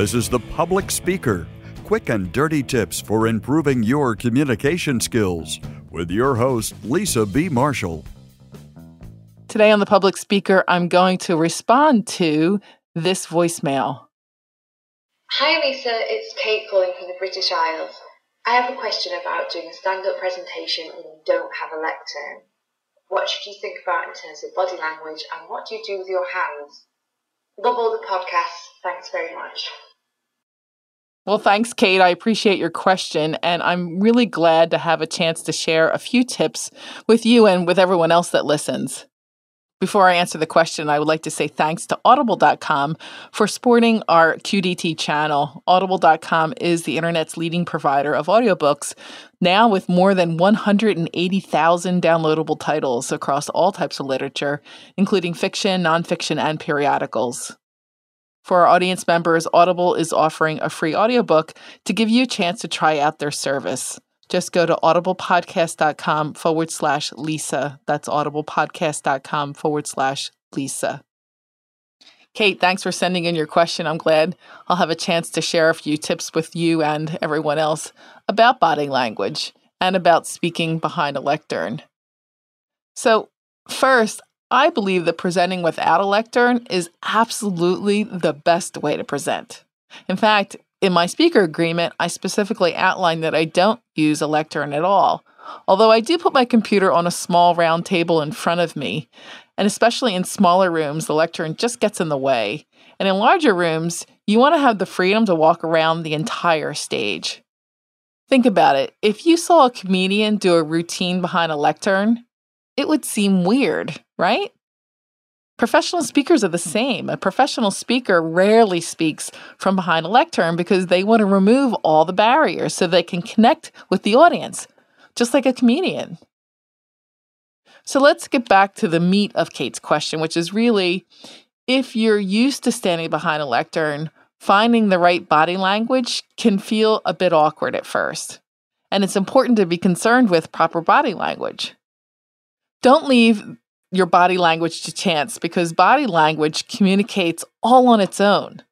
This is The Public Speaker quick and dirty tips for improving your communication skills with your host, Lisa B. Marshall. Today on The Public Speaker, I'm going to respond to this voicemail. Hi, Lisa. It's Kate calling from the British Isles. I have a question about doing a stand up presentation when you don't have a lectern. What should you think about in terms of body language and what do you do with your hands? Love all the podcasts. Thanks very much. Well, thanks, Kate. I appreciate your question, and I'm really glad to have a chance to share a few tips with you and with everyone else that listens. Before I answer the question, I would like to say thanks to Audible.com for supporting our QDT channel. Audible.com is the internet's leading provider of audiobooks, now with more than 180,000 downloadable titles across all types of literature, including fiction, nonfiction, and periodicals. For our audience members, Audible is offering a free audiobook to give you a chance to try out their service. Just go to audiblepodcast.com forward slash Lisa. That's audiblepodcast.com forward slash Lisa. Kate, thanks for sending in your question. I'm glad I'll have a chance to share a few tips with you and everyone else about body language and about speaking behind a lectern. So, first, I believe that presenting without a lectern is absolutely the best way to present. In fact, in my speaker agreement, I specifically outline that I don't use a lectern at all, although I do put my computer on a small round table in front of me. And especially in smaller rooms, the lectern just gets in the way. And in larger rooms, you want to have the freedom to walk around the entire stage. Think about it. If you saw a comedian do a routine behind a lectern, it would seem weird, right? Professional speakers are the same. A professional speaker rarely speaks from behind a lectern because they want to remove all the barriers so they can connect with the audience, just like a comedian. So let's get back to the meat of Kate's question, which is really if you're used to standing behind a lectern, finding the right body language can feel a bit awkward at first. And it's important to be concerned with proper body language. Don't leave your body language to chance because body language communicates all on its own.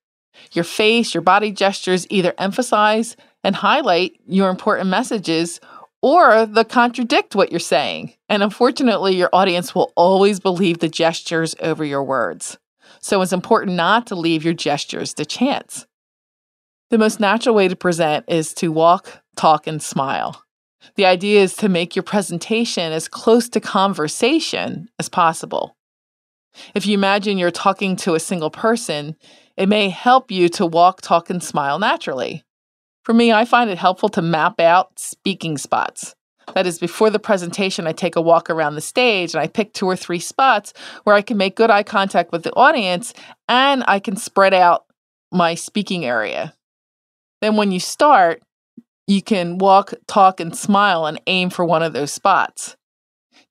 Your face, your body gestures either emphasize and highlight your important messages or they contradict what you're saying. And unfortunately, your audience will always believe the gestures over your words. So it's important not to leave your gestures to chance. The most natural way to present is to walk, talk, and smile. The idea is to make your presentation as close to conversation as possible. If you imagine you're talking to a single person, it may help you to walk, talk, and smile naturally. For me, I find it helpful to map out speaking spots. That is, before the presentation, I take a walk around the stage and I pick two or three spots where I can make good eye contact with the audience and I can spread out my speaking area. Then, when you start, you can walk, talk, and smile and aim for one of those spots.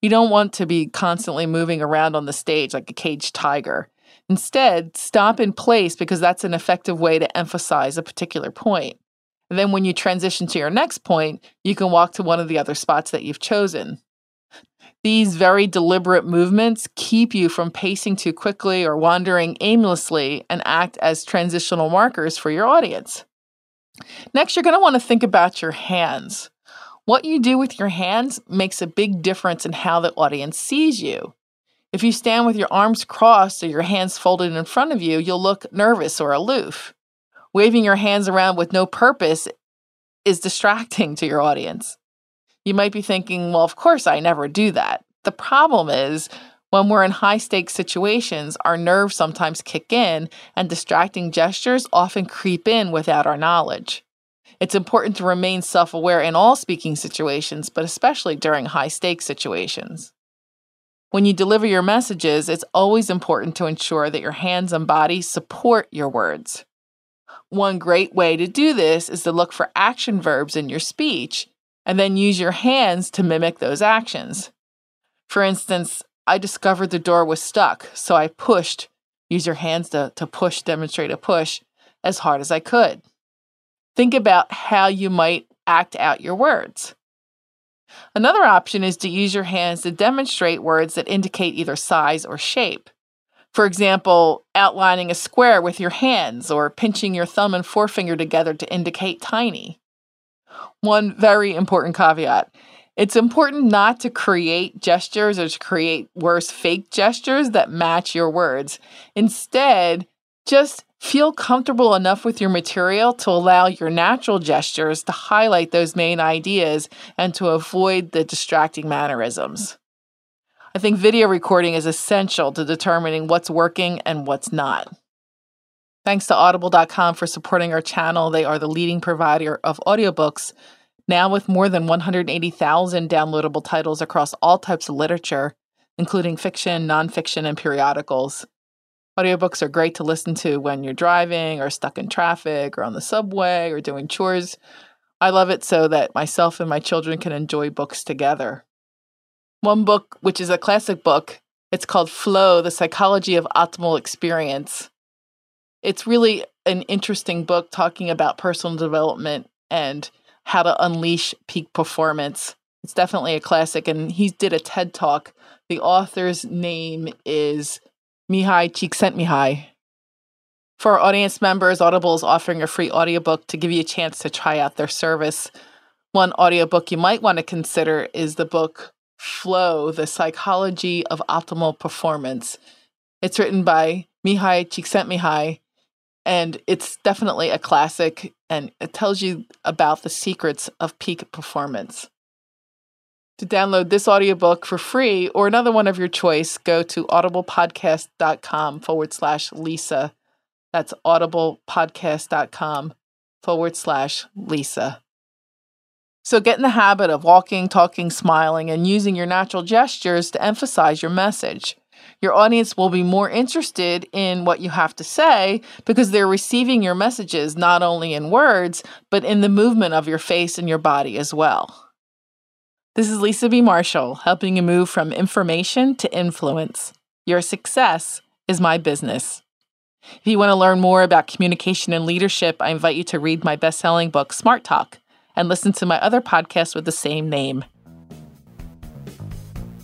You don't want to be constantly moving around on the stage like a caged tiger. Instead, stop in place because that's an effective way to emphasize a particular point. And then when you transition to your next point, you can walk to one of the other spots that you've chosen. These very deliberate movements keep you from pacing too quickly or wandering aimlessly and act as transitional markers for your audience. Next, you're going to want to think about your hands. What you do with your hands makes a big difference in how the audience sees you. If you stand with your arms crossed or your hands folded in front of you, you'll look nervous or aloof. Waving your hands around with no purpose is distracting to your audience. You might be thinking, well, of course, I never do that. The problem is, when we're in high stakes situations, our nerves sometimes kick in, and distracting gestures often creep in without our knowledge. It's important to remain self aware in all speaking situations, but especially during high stakes situations. When you deliver your messages, it's always important to ensure that your hands and body support your words. One great way to do this is to look for action verbs in your speech and then use your hands to mimic those actions. For instance, I discovered the door was stuck, so I pushed, use your hands to, to push, demonstrate a push, as hard as I could. Think about how you might act out your words. Another option is to use your hands to demonstrate words that indicate either size or shape. For example, outlining a square with your hands or pinching your thumb and forefinger together to indicate tiny. One very important caveat it's important not to create gestures or to create worse fake gestures that match your words. Instead, just feel comfortable enough with your material to allow your natural gestures to highlight those main ideas and to avoid the distracting mannerisms. I think video recording is essential to determining what's working and what's not. Thanks to audible.com for supporting our channel. They are the leading provider of audiobooks now, with more than 180,000 downloadable titles across all types of literature, including fiction, nonfiction, and periodicals. Audiobooks are great to listen to when you're driving or stuck in traffic or on the subway or doing chores. I love it so that myself and my children can enjoy books together. One book, which is a classic book, it's called Flow The Psychology of Optimal Experience. It's really an interesting book talking about personal development and how to Unleash Peak Performance. It's definitely a classic, and he did a TED talk. The author's name is Mihaly Csikszentmihalyi. For our audience members, Audible is offering a free audiobook to give you a chance to try out their service. One audiobook you might want to consider is the book Flow, The Psychology of Optimal Performance. It's written by Mihaly Csikszentmihalyi, and it's definitely a classic and it tells you about the secrets of peak performance. To download this audiobook for free or another one of your choice, go to audiblepodcast.com forward slash Lisa. That's audiblepodcast.com forward slash Lisa. So get in the habit of walking, talking, smiling, and using your natural gestures to emphasize your message your audience will be more interested in what you have to say because they're receiving your messages not only in words, but in the movement of your face and your body as well. This is Lisa B. Marshall, helping you move from information to influence. Your success is my business. If you want to learn more about communication and leadership, I invite you to read my best selling book, Smart Talk, and listen to my other podcast with the same name.